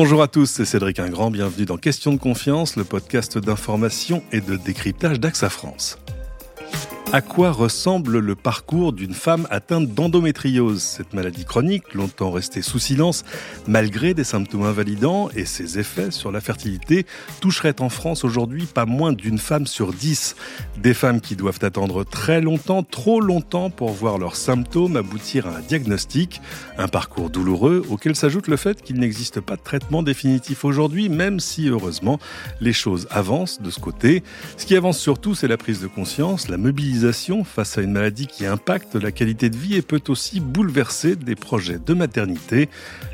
Bonjour à tous, c'est Cédric Ingrand, bienvenue dans Question de confiance, le podcast d'information et de décryptage d'AXA France. À quoi ressemble le parcours d'une femme atteinte d'endométriose? Cette maladie chronique, longtemps restée sous silence, malgré des symptômes invalidants et ses effets sur la fertilité, toucherait en France aujourd'hui pas moins d'une femme sur dix. Des femmes qui doivent attendre très longtemps, trop longtemps, pour voir leurs symptômes aboutir à un diagnostic. Un parcours douloureux auquel s'ajoute le fait qu'il n'existe pas de traitement définitif aujourd'hui, même si heureusement les choses avancent de ce côté. Ce qui avance surtout, c'est la prise de conscience, la mobilisation face à une maladie qui impacte la qualité de vie et peut aussi bouleverser des projets de maternité.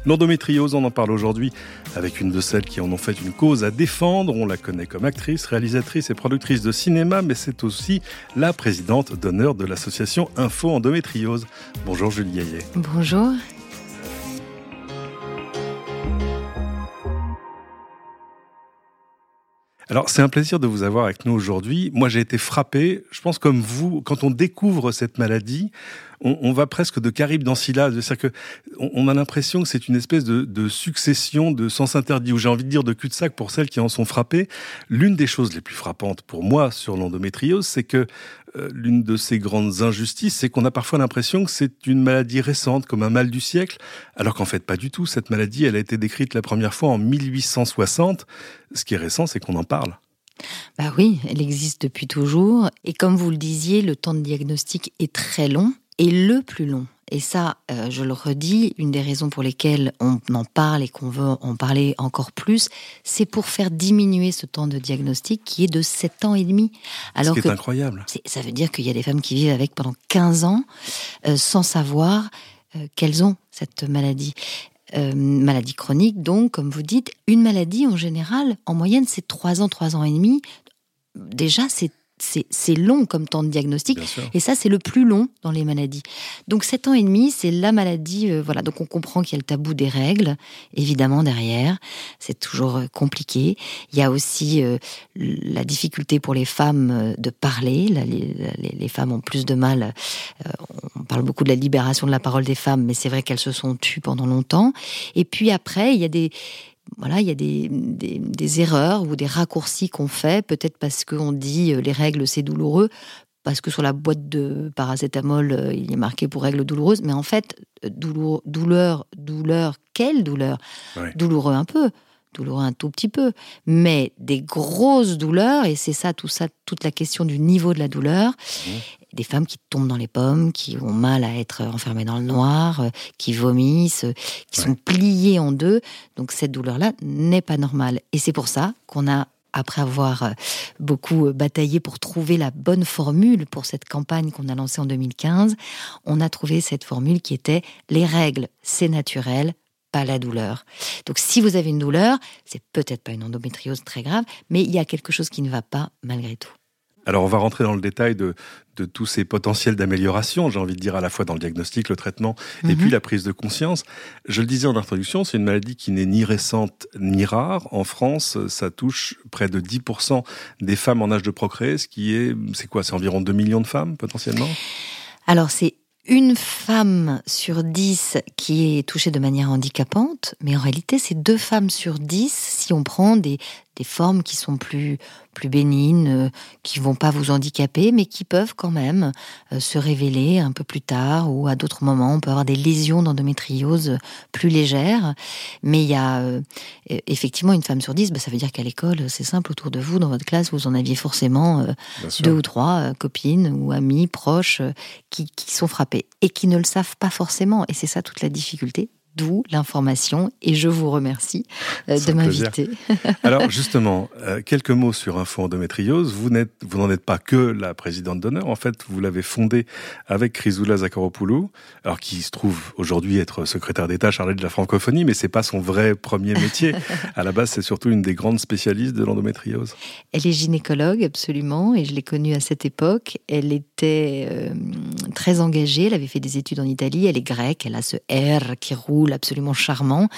L'endométriose, on en parle aujourd'hui avec une de celles qui en ont fait une cause à défendre. On la connaît comme actrice, réalisatrice et productrice de cinéma, mais c'est aussi la présidente d'honneur de l'association Info Endométriose. Bonjour Julie Yaye. Bonjour. Alors, c'est un plaisir de vous avoir avec nous aujourd'hui. Moi, j'ai été frappé, je pense comme vous, quand on découvre cette maladie, on, va presque de Caribe dans Scylla. C'est-à-dire qu'on on a l'impression que c'est une espèce de, succession de sens interdits, ou j'ai envie de dire de cul-de-sac pour celles qui en sont frappées. L'une des choses les plus frappantes pour moi sur l'endométriose, c'est que euh, l'une de ces grandes injustices, c'est qu'on a parfois l'impression que c'est une maladie récente, comme un mal du siècle, alors qu'en fait pas du tout. Cette maladie, elle a été décrite la première fois en 1860. Ce qui est récent, c'est qu'on en parle. Bah oui, elle existe depuis toujours. Et comme vous le disiez, le temps de diagnostic est très long et le plus long. Et ça, euh, je le redis, une des raisons pour lesquelles on en parle et qu'on veut en parler encore plus, c'est pour faire diminuer ce temps de diagnostic qui est de 7 ans et demi. Alors ce qui est incroyable. ça veut dire qu'il y a des femmes qui vivent avec pendant 15 ans euh, sans savoir euh, qu'elles ont cette maladie. maladie chronique, donc, comme vous dites, une maladie en général, en moyenne, c'est 3 ans, 3 ans et demi. Déjà, c'est c'est long comme temps de diagnostic. Et ça, c'est le plus long dans les maladies. Donc, 7 ans et demi, c'est la maladie. Euh, voilà. Donc, on comprend qu'il y a le tabou des règles, évidemment, derrière. C'est toujours euh, compliqué. Il y a aussi euh, la difficulté pour les femmes de parler. les, femmes ont plus de mal. on parle beaucoup de la libération de la parole des femmes, mais c'est vrai qu'elles se sont tues pendant longtemps. Et puis après, il y a des voilà, il y a des, erreurs ou des raccourcis qu'on fait, peut-être parce qu'on dit euh, les règles c'est douloureux, parce que sur la boîte de paracétamol, euh, il est marqué pour règles douloureuses, mais en fait, euh, douleur, douleur, douleur quelle douleur? Douloureux un peu, douloureux un tout petit peu, mais des grosses douleurs, et c'est ça, tout ça, toute la question du niveau de la douleur. Mmh des femmes qui tombent dans les pommes, qui ont mal à être enfermées dans le noir, euh, qui vomissent, euh, qui sont pliées en deux. Donc cette douleur-là n'est pas normale. Et c'est pour ça qu'on a après avoir euh, beaucoup bataillé pour trouver la bonne formule pour cette campagne qu'on a lancée en 2015, on a trouvé cette formule qui était les règles, c'est naturel, pas la douleur. Donc si vous avez une douleur, c'est peut-être pas une endométriose très grave, mais il y a quelque chose qui ne va pas malgré tout. Alors on va rentrer dans le détail de, tous ces potentiels d'amélioration, j'ai envie de dire à la fois dans le diagnostic, le traitement et mhm. puis la prise de conscience. Je le disais en introduction, c'est une maladie qui n'est ni récente ni rare. En France, ça touche près de 10% des femmes en âge de procréer, ce qui est, c'est quoi, c'est environ 2 millions de femmes potentiellement? Alors c'est une femme sur dix qui est touchée de manière handicapante, mais en réalité, c'est deux femmes sur dix si on prend des, des formes qui sont plus plus bénignes, euh, qui vont pas vous handicaper, mais qui peuvent quand même euh, se révéler un peu plus tard ou à d'autres moments. On peut avoir des lésions d'endométriose plus légères, mais il y a euh, effectivement une femme sur dix. Bah, ça veut dire qu'à l'école, c'est simple autour de vous, dans votre classe, vous en aviez forcément deux ou trois copines ou amis proches qui, qui sont frappées et qui ne le savent pas forcément. Et c'est ça toute la difficulté d'où l'information et je vous remercie euh, de m'inviter. Alors justement, euh, quelques mots sur Info Endométriose. Vous vous n'en êtes pas que la présidente d'honneur. En fait, vous l'avez fondée avec Chrysoula Zakharopoulou, alors qui se trouve aujourd'hui être secrétaire d'État chargé de la francophonie, mais c'est pas son vrai premier métier. à la base, c'est surtout une des grandes spécialistes de l'endométriose. Elle est gynécologue absolument, et je l'ai connue à cette époque. Elle était euh, très engagée. Elle avait fait des études en Italie. Elle est grecque. Elle a ce R qui roule absolument charmant.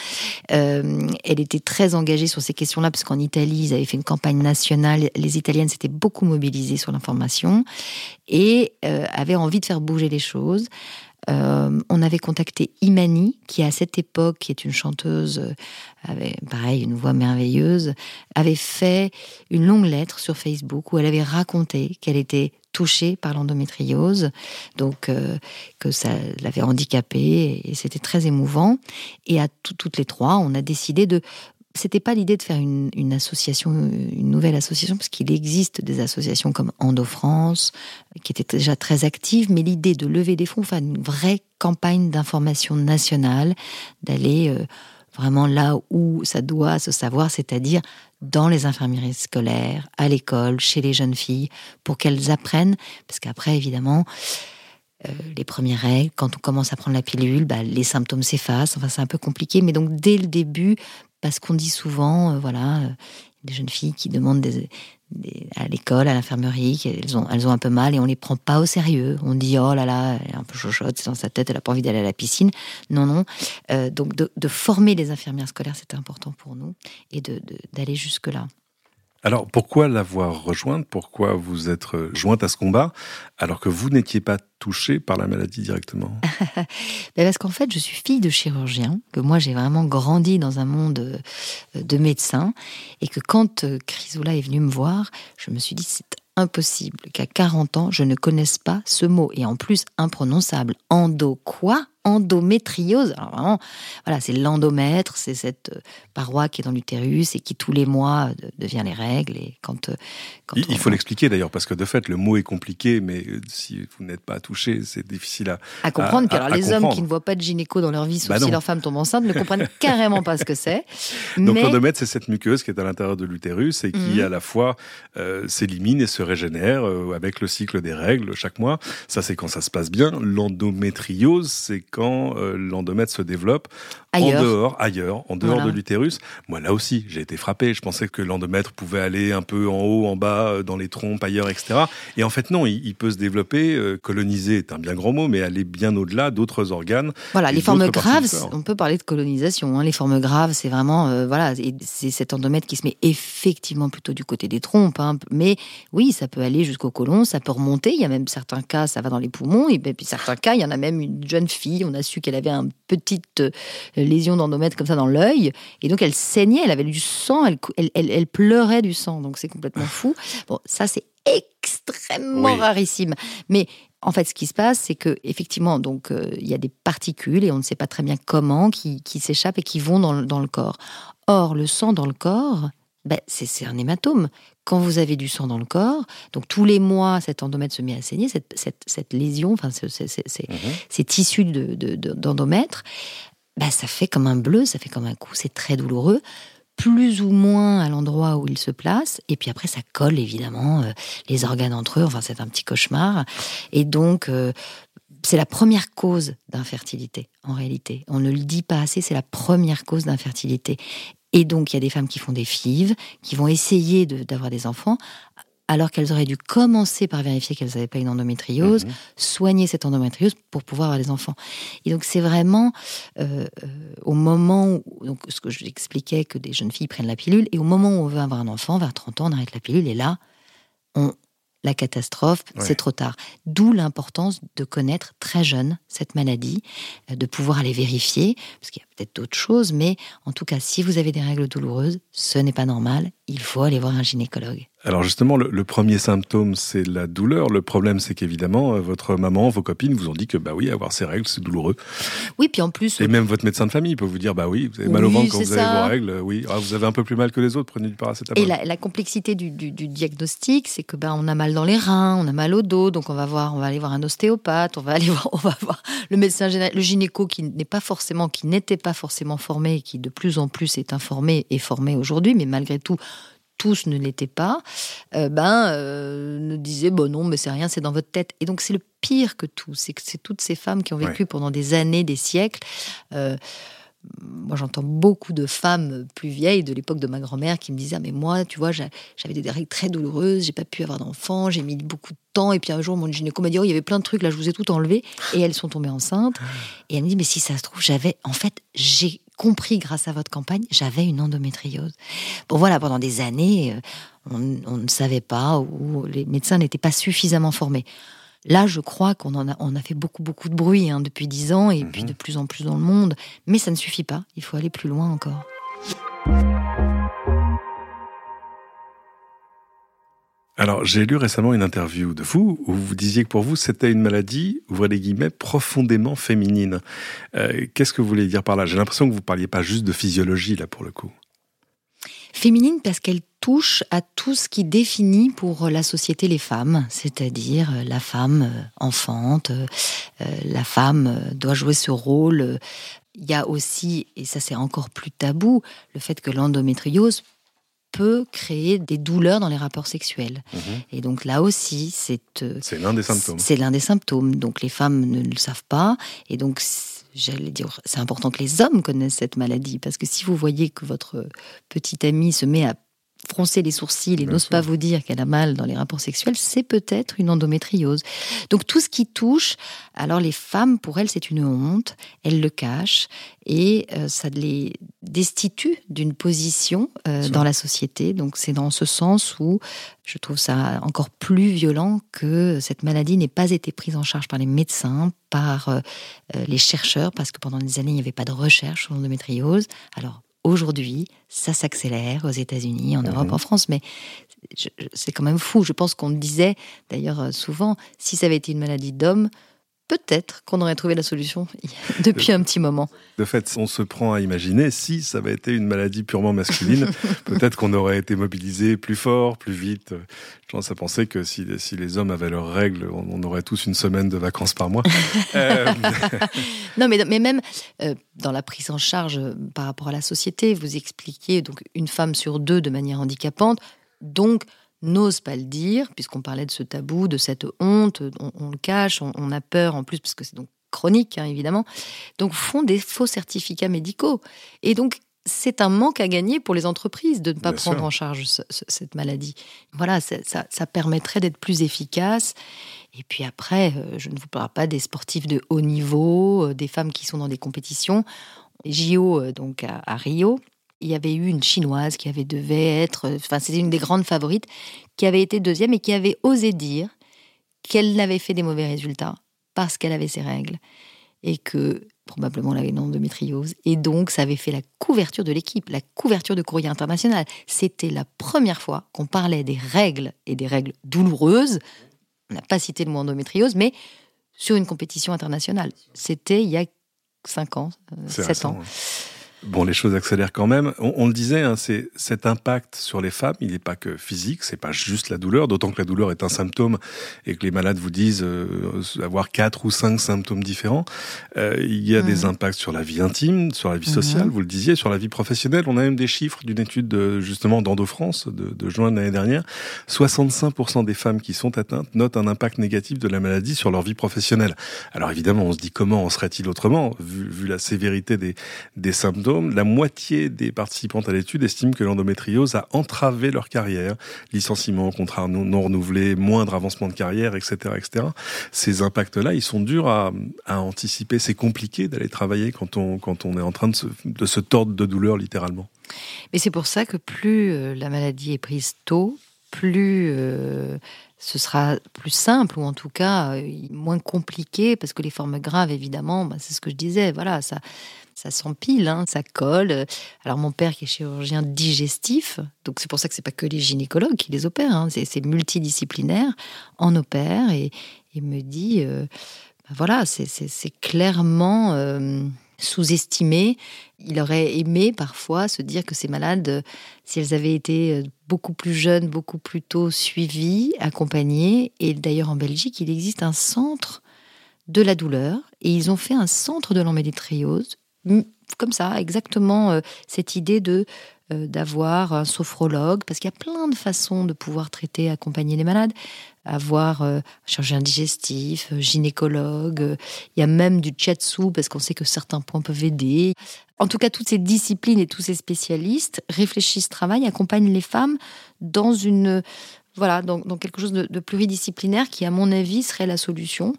Euh, elle était très engagée sur ces questions-là, parce qu'en Italie, ils avaient fait une campagne nationale. Les Italiennes s'étaient beaucoup mobilisées sur l'information et euh, avaient envie de faire bouger les choses. Euh, on avait contacté Imani, qui à cette époque, qui est une chanteuse, euh, avait, pareil, une voix merveilleuse, avait fait une longue lettre sur Facebook où elle avait raconté qu'elle était touchée par l'endométriose, donc euh, que ça l'avait handicapée, et c'était très émouvant. Et à toutes les trois, on a décidé de c'était pas l'idée de faire une, association, une nouvelle association, parce qu'il existe des associations comme Endo France, qui étaient déjà très actives, mais l'idée de lever des fonds, faire une vraie campagne d'information nationale, d'aller euh, vraiment là où ça doit se savoir, c'est-à-dire dans les infirmeries scolaires, à l'école, chez les jeunes filles, pour qu'elles apprennent, parce qu'après, évidemment, euh, les premières règles, quand on commence à prendre la pilule, bah, les symptômes s'effacent. Enfin, c'est un peu compliqué, mais donc dès le début, parce qu'on dit souvent, euh, voilà, euh, des jeunes filles qui demandent à l'école, à l'infirmerie, qu'elles ont, elles ont un peu mal et on les prend pas au sérieux. On dit oh là là, elle est un peu chochotte, c'est dans sa tête, elle a pas envie d'aller à la piscine. Non non. Euh, donc de, former les infirmières scolaires, c'était important pour nous et d'aller jusque là. Alors pourquoi l'avoir rejointe? Pourquoi vous êtes jointe à ce combat alors que vous n'étiez pas touchée par la maladie directement? Ben, Parce qu'en fait, je suis fille de chirurgien, que moi j'ai vraiment grandi dans un monde euh, de médecins, et que quand euh, Chrysoula est venue me voir, je me suis dit c'est impossible qu'à 40 ans je ne connaisse pas ce mot, et en plus imprononçable. Endo quoi? Endométriose. Alors vraiment, voilà, c'est l'endomètre, c'est cette euh, paroi qui est dans l'utérus et qui tous les mois euh, devient les règles. Et quand, euh, il, faut l'expliquer d'ailleurs parce que de fait le mot est compliqué, mais si vous n'êtes pas touché, c'est difficile à, à comprendre. alors les hommes qui ne voient pas de gynéco dans leur vie, sauf bah si leur femme tombe enceinte, ne comprennent carrément pas ce que c'est. Donc l'endomètre, c'est cette muqueuse qui est à l'intérieur de l'utérus et qui mhm. à la fois s'élimine et se régénère avec le cycle des règles chaque mois. Ça, c'est quand ça se passe bien. L'endométriose, c'est quand euh, l'endomètre se développe en dehors, ailleurs, en dehors de l'utérus. Moi, là aussi, j'ai été frappé. Je pensais que l'endomètre pouvait aller un peu en haut, en bas, euh, dans les trompes, ailleurs, etc. Et en fait, non, il, peut se développer. Euh, coloniser est un bien grand mot, mais aller bien au-delà d'autres organes. Voilà, les formes graves, on peut parler de colonisation. Hein. Les formes graves, c'est vraiment, voilà, c'est cet endomètre qui se met effectivement plutôt du côté des trompes. Hein. Mais oui, ça peut aller jusqu'au côlon, ça peut remonter. Il y a même certains cas, ça va dans les poumons. Et puis certains cas, il y en a même une jeune fille on a su qu'elle avait une petite euh, lésion d'endomètre comme ça dans l'œil. Et donc, elle saignait, elle avait du sang, elle, pleurait du sang. Donc, c'est complètement fou. Bon, ça, c'est extrêmement rarissime. Mais en fait, ce qui se passe, c'est que effectivement, donc euh, il y a des particules et on ne sait pas très bien comment qui, s'échappent et qui vont dans le corps. Or, le sang dans le corps, ben, c'est un hématome. Quand vous avez du sang dans le corps, donc tous les mois, cet endomètre se met à saigner, cette, lésion, enfin, mhm. ces tissus d'endomètre, de, ben, ça fait comme un bleu, ça fait comme un coup, c'est très douloureux plus ou moins à l'endroit où il se place, et puis après ça colle évidemment euh, les organes entre eux, enfin c'est un petit cauchemar, et donc euh, c'est la première cause d'infertilité en réalité. On ne le dit pas assez, c'est la première cause d'infertilité. Et donc, il y a des femmes qui font des fives, qui vont essayer d'avoir des enfants, alors qu'elles auraient dû commencer par vérifier qu'elles n'avaient pas une endométriose, mhm. soigner cette endométriose pour pouvoir avoir des enfants. Et donc, c'est vraiment euh, euh, au moment où, donc, ce que je expliquais, que des jeunes filles prennent la pilule, et au moment où on veut avoir un enfant, vers 30 ans, on arrête la pilule, et là, on, la catastrophe, c'est trop tard. D'où l'importance de connaître très jeune cette maladie, euh, de pouvoir aller vérifier, parce qu'il y a peut-être d'autres choses, mais en tout cas, si vous avez des règles douloureuses, ce n'est pas normal, il faut aller voir un gynécologue. Alors justement, le, premier symptôme, c'est la douleur. Le problème, c'est qu'évidemment, euh, votre maman, vos copines vous ont dit que bah oui, avoir ces règles, c'est douloureux. Oui, puis en plus... Et même votre médecin de famille peut vous dire, bah oui, vous avez mal au ventre quand vous avez vos règles. Oui, ah, vous avez un peu plus mal que les autres, prenez du paracétamol. Et la, complexité du, diagnostic, c'est que bah, on a mal dans les reins, on a mal au dos, donc on va voir, on va aller voir un ostéopathe, on va aller voir, on va voir le médecin le gynéco qui n'est pas forcément, qui n'était pas forcément formé, qui de plus en plus est informé et formé aujourd'hui, mais malgré tout tous ne l'étaient pas, euh, ben, euh, nous disaient bon non, mais c'est rien, c'est dans votre tête. Et donc c'est le pire que tout, c'est que c'est toutes ces femmes qui ont vécu pendant des années, des siècles. Euh, moi j'entends beaucoup de femmes plus vieilles de l'époque de ma grand-mère qui me disaient ah, mais moi tu vois j'avais des règles très douloureuses j'ai pas pu avoir d'enfants j'ai mis beaucoup de temps et puis un jour mon gynéco m'a dit oh, il y avait plein de trucs là je vous ai tout enlevé et elles sont tombées enceintes et elle me dit mais si ça se trouve j'avais en fait j'ai compris grâce à votre campagne j'avais une endométriose bon voilà pendant des années euh, on, on ne savait pas ou les médecins n'étaient pas suffisamment formés Là, je crois qu'on en a, on a fait beaucoup, beaucoup de bruit hein, depuis dix ans et puis mhm. de plus en plus dans le monde. Mais ça ne suffit pas. Il faut aller plus loin encore. Alors, j'ai lu récemment une interview de vous où vous disiez que pour vous, c'était une maladie, ouvrez les guillemets, profondément féminine. Euh, qu'est-ce que vous voulez dire par là? J'ai l'impression que vous parliez pas juste de physiologie, là, pour le coup. Féminine parce qu'elle touche à tout ce qui définit pour la société les femmes, c'est-à-dire euh, la femme euh, enfante, la femme doit jouer ce rôle. Il y a aussi, et ça c'est encore plus tabou, le fait que l'endométriose peut créer des douleurs dans les rapports sexuels. Mhm. Et donc là aussi, c'est c'est l'un des symptômes. C'est l'un des symptômes. Donc les femmes ne le savent pas, et donc j'allais dire, c'est important que les hommes connaissent cette maladie, parce que si vous voyez que votre petite amie se met à froncer les sourcils et n'ose pas vous dire qu'elle a mal dans les rapports sexuels, c'est peut-être une endométriose. Donc tout ce qui touche, alors les femmes, pour elles, c'est une honte, elles le cachent et euh, ça les destitue d'une position euh, dans la société. Donc c'est dans ce sens où je trouve ça encore plus violent que cette maladie n'ait pas été prise en charge par les médecins, par euh, les chercheurs, parce que pendant des années, il n'y avait pas de recherche sur l'endométriose. Alors Aujourd'hui, ça s'accélère aux États-Unis, en mhm. Europe, en France, mais c'est quand même fou. Je pense qu'on disait d'ailleurs euh, souvent, si ça avait été une maladie d'homme, peut-être qu'on aurait trouvé la solution depuis un petit moment. De fait, on se prend à imaginer si ça avait été une maladie purement masculine, peut-être qu'on aurait été mobilisé plus fort, plus vite. Je pense à penser que si, les hommes avaient leurs règles, on, aurait tous une semaine de vacances par mois. Euh, non, mais, mais même euh, dans la prise en charge euh, par rapport à la société, vous expliquiez donc une femme sur deux de manière handicapante, donc n'ose pas le dire, puisqu'on parlait de ce tabou, de cette honte, on, le cache, on, a peur en plus, parce que c'est donc chronique, hein, évidemment. Donc font des faux certificats médicaux. Et donc, c'est un manque à gagner pour les entreprises de ne pas prendre en charge cette maladie. Voilà, ça, permettrait d'être plus efficace. Et puis après, euh, je ne vous parle pas des sportifs de haut niveau, euh, des femmes qui sont dans des compétitions. JO, euh, donc à Rio, il y avait eu une chinoise qui avait devait être, enfin c'était une des grandes favorites, qui avait été deuxième et qui avait osé dire qu'elle n'avait fait des mauvais résultats parce qu'elle avait ses règles et que probablement elle avait une endométriose. Et donc ça avait fait la couverture de l'équipe, la couverture de courrier international. C'était la première fois qu'on parlait des règles et des règles douloureuses. On n'a pas cité le mot endométriose, mais sur une compétition internationale. C'était il y a 5 ans, 7 euh, ans. Bon, les choses accélèrent quand même. On, le disait, hein, c'est cet impact sur les femmes. Il n'est pas que physique, c'est pas juste la douleur. D'autant que la douleur est un symptôme et que les malades vous disent euh, avoir quatre ou cinq symptômes différents. Euh, il y a des impacts sur la vie intime, sur la vie sociale. Vous le disiez, sur la vie professionnelle. On a même des chiffres d'une étude de, justement d'Endo-France de, de, juin de l'année dernière. 65% des femmes qui sont atteintes notent un impact négatif de la maladie sur leur vie professionnelle. Alors évidemment, on se dit comment en serait-il autrement vu, vu la sévérité des, des symptômes la moitié des participantes à l'étude estiment que l'endométriose a entravé leur carrière. Licenciement, contrat non, renouvelé, moindre avancement de carrière, etc., etc. Ces impacts-là, ils sont durs à, anticiper. C'est compliqué d'aller travailler quand on, est en train de se, de se tordre de douleur, littéralement. Mais c'est pour ça que plus euh, la maladie est prise tôt, plus euh, ce sera plus simple ou en tout cas euh, moins compliqué parce que les formes graves, évidemment, bah, c'est ce que je disais, voilà, ça, ça s'empile, hein, ça colle. Alors mon père qui est chirurgien digestif, donc c'est pour ça que c'est pas que les gynécologues qui les opèrent, hein, c'est multidisciplinaire, en opère et, il me dit, euh, bah voilà, c'est clairement euh, sous-estimé. Il aurait aimé parfois se dire que ces malades, si elles avaient été euh, beaucoup plus jeunes, beaucoup plus tôt suivies, accompagnées, et d'ailleurs en Belgique, il existe un centre de la douleur, et ils ont fait un centre de l'endométriose comme ça, exactement cette idée de d'avoir un sophrologue, parce qu'il y a plein de façons de pouvoir traiter, accompagner les malades, avoir un chirurgien digestif, gynécologue, il y a même du chatsu, parce qu'on sait que certains points peuvent aider. En tout cas, toutes ces disciplines et tous ces spécialistes réfléchissent, travaillent, accompagnent les femmes dans une voilà, dans, quelque chose de, pluridisciplinaire qui, à mon avis, serait la solution.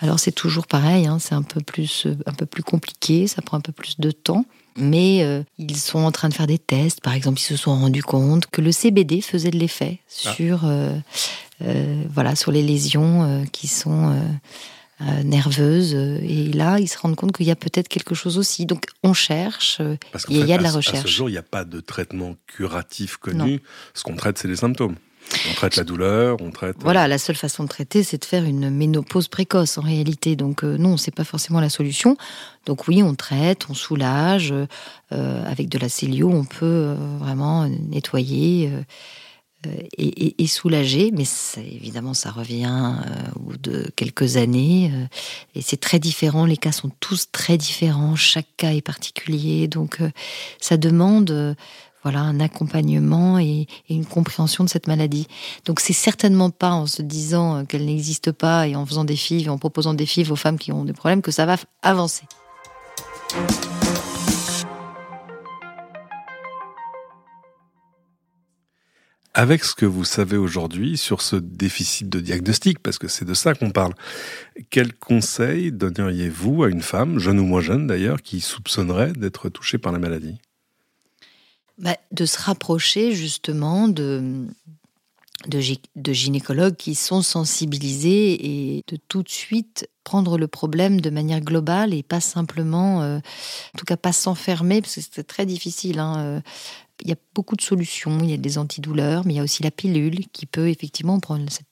Alors c'est toujours pareil, hein, c'est un peu plus un peu plus compliqué, ça prend un peu plus de temps. Mais euh, ils sont en train de faire des tests. Par exemple, ils se sont rendus compte que le CBD faisait de l'effet ah. sur, euh, euh, voilà, sur les lésions qui sont nerveuses. Et là, ils se rendent compte qu'il y a peut-être quelque chose aussi. Donc, on cherche. Parce il y a de la recherche. À ce jour, il n'y a pas de traitement curatif connu. Ce qu'on traite, c'est les symptômes. On traite la douleur, on traite. Voilà, la seule façon de traiter, c'est de faire une ménopause précoce en réalité. Donc euh, non, c'est pas forcément la solution. Donc oui, on traite, on soulage. Euh, avec de la célio, on peut euh, vraiment nettoyer. Et, soulager, mais évidemment ça revient au bout de quelques années et c'est très différent. Les cas sont tous très différents, chaque cas est particulier, donc ça demande voilà un accompagnement et, une compréhension de cette maladie. Donc c'est certainement pas en se disant euh, qu'elle n'existe pas et en faisant des filles, en proposant des filles aux femmes qui ont des problèmes que ça va avancer. Avec ce que vous savez aujourd'hui sur ce déficit de diagnostic, parce que c'est de ça qu'on parle, quel conseil donneriez-vous à une femme, jeune ou moins jeune d'ailleurs, qui soupçonnerait d'être touchée par la maladie? Bah, de se rapprocher justement de, de, gynécologues qui sont sensibilisés et de tout de suite prendre le problème de manière globale et pas simplement, euh, en tout cas pas s'enfermer, parce que c'est très difficile. Hein, euh. il y a beaucoup de solutions, il y a des antidouleurs, mais il y a aussi la pilule qui peut effectivement prendre cette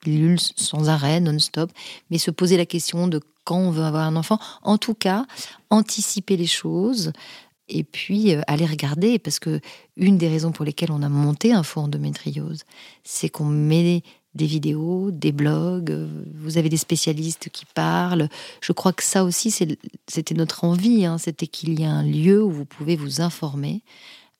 pilule sans arrêt, non-stop, mais se poser la question de quand on veut avoir un enfant. En tout cas, anticiper les choses, et puis euh, aller regarder, parce que une des raisons pour lesquelles on a monté un fond endométriose, c'est qu'on met des vidéos, des blogs, euh, vous avez des spécialistes qui parlent. Je crois que ça aussi, c'était notre envie, hein. c'était qu'il y ait un lieu où vous pouvez vous informer.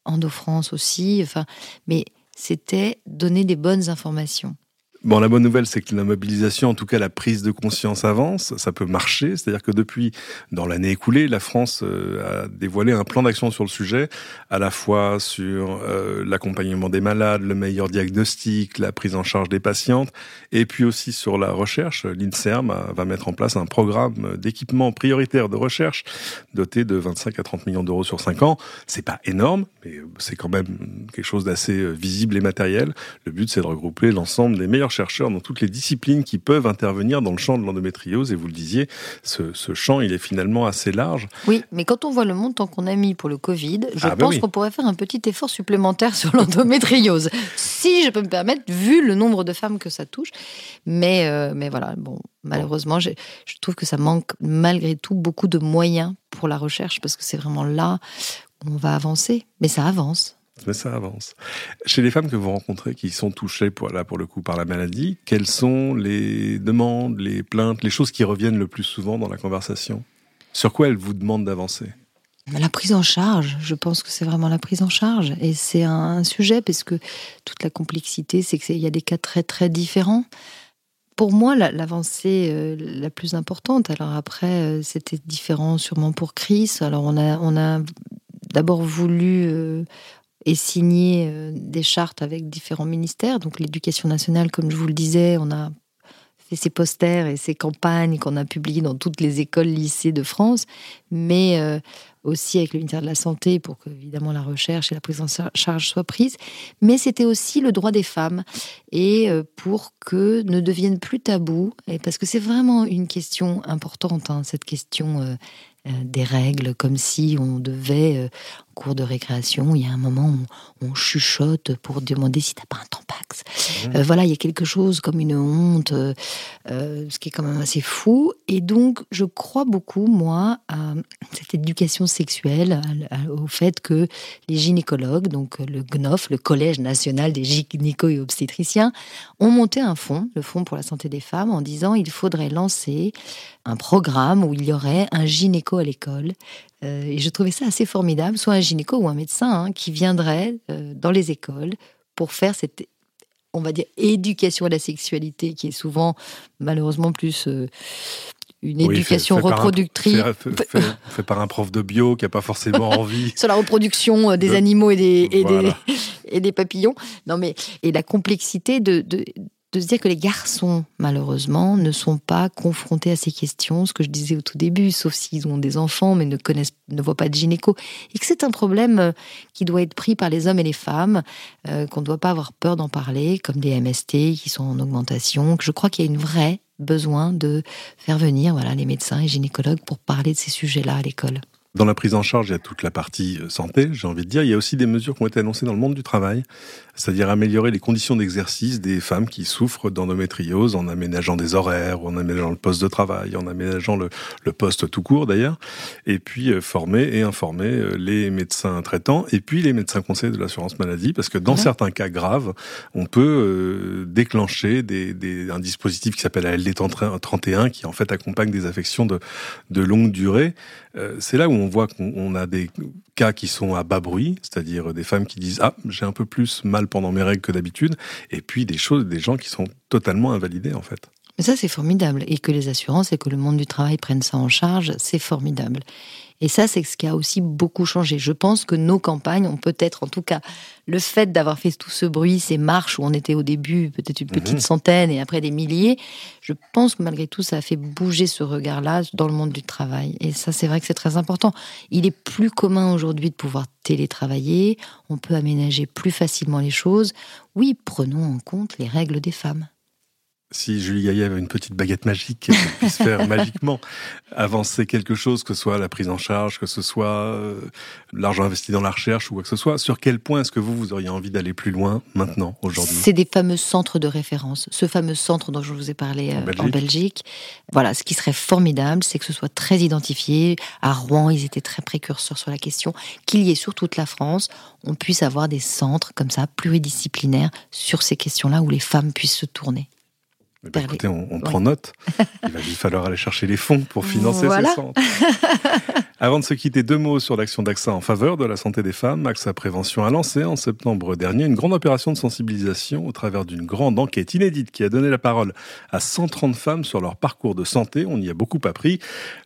Endo-France aussi, enfin, mais c'était donner des bonnes informations. Bon, la bonne nouvelle, c'est que la mobilisation, en tout cas la prise de conscience avance, ça peut marcher. C'est-à-dire que depuis, dans l'année écoulée, la France euh, a dévoilé un plan d'action sur le sujet, à la fois sur euh, l'accompagnement des malades, le meilleur diagnostic, la prise en charge des patientes, et puis aussi sur la recherche. L'INSERM va mettre en place un programme d'équipement prioritaire de recherche doté de 25 à 30 millions d'euros sur 5 ans. C'est pas énorme, mais c'est quand même quelque chose d'assez euh, visible et matériel. Le but, c'est de regrouper l'ensemble des meilleurs chercheurs dans toutes les disciplines qui peuvent intervenir dans le champ de l'endométriose. Et vous le disiez, ce, champ, il est finalement assez large. Oui, mais quand on voit le montant qu'on a mis pour le Covid, je ah, bah pense qu'on pourrait faire un petit effort supplémentaire sur l'endométriose. si je peux me permettre, vu le nombre de femmes que ça touche. Mais, euh, mais voilà, bon, malheureusement, je trouve que ça manque malgré tout beaucoup de moyens pour la recherche parce que c'est vraiment là où on va avancer. Mais ça avance. Mais ça avance. Chez les femmes que vous rencontrez qui sont touchées là, pour le coup par la maladie, quelles sont les demandes, les plaintes, les choses qui reviennent le plus souvent dans la conversation? Sur quoi elles vous demandent d'avancer? La prise en charge, je pense que c'est vraiment la prise en charge. Et c'est un sujet, parce que toute la complexité, c'est qu'il y a des cas très très différents. Pour moi, l'avancée euh, la plus importante, alors après, euh, c'était différent sûrement pour Chris. Alors on a, on a d'abord voulu euh, et signé euh, des chartes avec différents ministères. Donc l'éducation nationale, comme je vous le disais, on a fait ces posters et ces campagnes qu'on a publiées dans toutes les écoles, lycées de France, mais euh, aussi avec le ministère de la Santé pour que, évidemment, la recherche et la prise en charge soient prises. Mais c'était aussi le droit des femmes et euh, pour que ne devienne plus tabou, et parce que c'est vraiment une question importante, hein, cette question des règles, comme si on devait cours de récréation, il y a un moment où on chuchote pour demander si t'as pas un tampax. Mmh. Euh, voilà, il y a quelque chose comme une honte, euh, euh, ce qui est quand même assez fou. Et donc, je crois beaucoup, moi, à cette éducation sexuelle, au fait que les gynécologues, donc le GNOF, le Collège national des gynéco et obstétriciens, ont monté un fonds, le Fonds pour la santé des femmes, en disant il faudrait lancer un programme où il y aurait un gynéco à l'école Euh, et je trouvais ça assez formidable, soit un gynéco ou un médecin hein, qui viendrait euh, dans les écoles pour faire cette, on va dire, éducation à la sexualité qui est souvent, malheureusement, plus euh, une éducation reproductrice. fait, par un prof de bio qui n'a pas forcément envie. Sur la reproduction des animaux et des, et, des, et des papillons. Non, mais, et la complexité de, de se dire que les garçons, malheureusement, ne sont pas confrontés à ces questions, ce que je disais au tout début, sauf s'ils ont des enfants mais ne connaissent, ne voient pas de gynéco, et que c'est un problème euh, qui doit être pris par les hommes et les femmes, euh, qu'on ne doit pas avoir peur d'en parler, comme des MST qui sont en augmentation. Que je crois qu'il y a une vraie besoin de faire venir voilà les médecins et gynécologues pour parler de ces sujets-là à l'école. Dans la prise en charge, il y a toute la partie euh, santé, j'ai envie de dire. Il y a aussi des mesures qui ont été annoncées dans le monde du travail, c'est-à-dire améliorer les conditions d'exercice des femmes qui souffrent d'endométriose en aménageant des horaires, en aménageant le poste de travail, en aménageant le, le poste tout court d'ailleurs, et puis euh, former et informer euh, les médecins traitants et puis les médecins conseillers de l'assurance maladie, parce que dans certains cas graves, on peut déclencher des, des, un dispositif qui s'appelle ALD 31 qui en fait accompagne des affections de, de longue durée. C'est là où on voit qu'on a des cas qui sont à bas bruit, c'est-à-dire des femmes qui disent ah j'ai un peu plus mal pendant mes règles que d'habitude, et puis des choses, des gens qui sont totalement invalidés en fait. Mais ça c'est formidable et que les assurances et que le monde du travail prennent ça en charge, c'est formidable. Et ça, c'est ce qui a aussi beaucoup changé. Je pense que nos campagnes ont peut-être, en tout cas, le fait d'avoir fait tout ce bruit, ces marches où on était au début peut-être une petite mhm. centaine et après des milliers, je pense que malgré tout, ça a fait bouger ce regard-là dans le monde du travail. Et ça, c'est vrai que c'est très important. Il est plus commun aujourd'hui de pouvoir télétravailler, on peut aménager plus facilement les choses. Oui, prenons en compte les règles des femmes si Julie Gaillet avait une petite baguette magique qu'elle puisse faire magiquement avancer quelque chose, que ce soit la prise en charge, que ce soit euh, l'argent investi dans la recherche ou quoi que ce soit, sur quel point est-ce que vous, vous auriez envie d'aller plus loin maintenant, aujourd'hui? C'est des fameux centres de référence. Ce fameux centre dont je vous ai parlé en, euh, Belgique. Voilà, ce qui serait formidable, c'est que ce soit très identifié. À Rouen, ils étaient très précurseurs sur la question. Qu'il y ait sur toute la France, on puisse avoir des centres comme ça, pluridisciplinaires, sur ces questions-là, où les femmes puissent se tourner. Eh ben, écoutez, on, prend note. Il va falloir aller chercher les fonds pour financer ces centres. Avant de se quitter, deux mots sur l'action d'AXA en faveur de la santé des femmes. AXA Prévention a lancé en septembre dernier une grande opération de sensibilisation au travers d'une grande enquête inédite qui a donné la parole à 130 femmes sur leur parcours de santé. On y a beaucoup appris.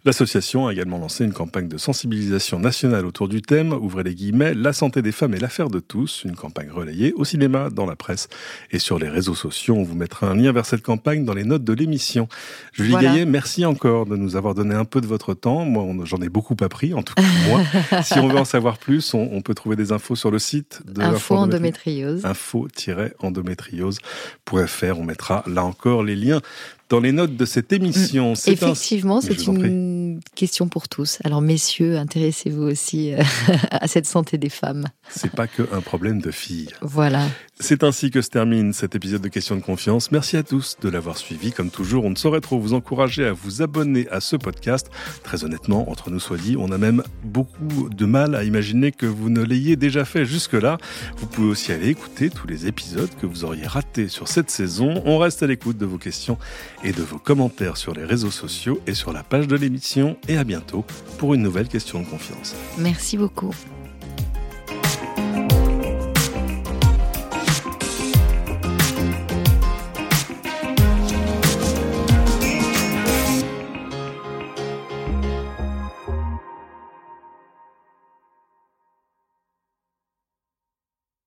L'association a également lancé une campagne de sensibilisation nationale autour du thème, ouvrez les guillemets, la santé des femmes est l'affaire de tous. Une campagne relayée au cinéma, dans la presse et sur les réseaux sociaux. On vous mettra un lien vers cette campagne dans les notes de l'émission. Julie Gaillet, merci encore de nous avoir donné un peu de votre temps. Moi, j'en ai beaucoup appris, en tout cas moi. si on veut en savoir plus, on, peut trouver des infos sur le site de Info endométriose. Info-endométriose.fr. On mettra là encore les liens dans les notes de cette émission. Mm. Effectivement, c'est une question pour tous. Alors, messieurs, intéressez-vous aussi euh, à cette santé des femmes. C'est pas que un problème de filles. Voilà. C'est ainsi que se termine cet épisode de Questions de confiance. Merci à tous de l'avoir suivi. Comme toujours, on ne saurait trop vous encourager à vous abonner à ce podcast. Très honnêtement, entre nous soit dit, on a même beaucoup de mal à imaginer que vous ne l'ayez déjà fait jusque-là. Vous pouvez aussi aller écouter tous les épisodes que vous auriez ratés sur cette saison. On reste à l'écoute de vos questions et de vos commentaires sur les réseaux sociaux et sur la page de l'émission. Et à bientôt pour une nouvelle question de confiance. Merci beaucoup.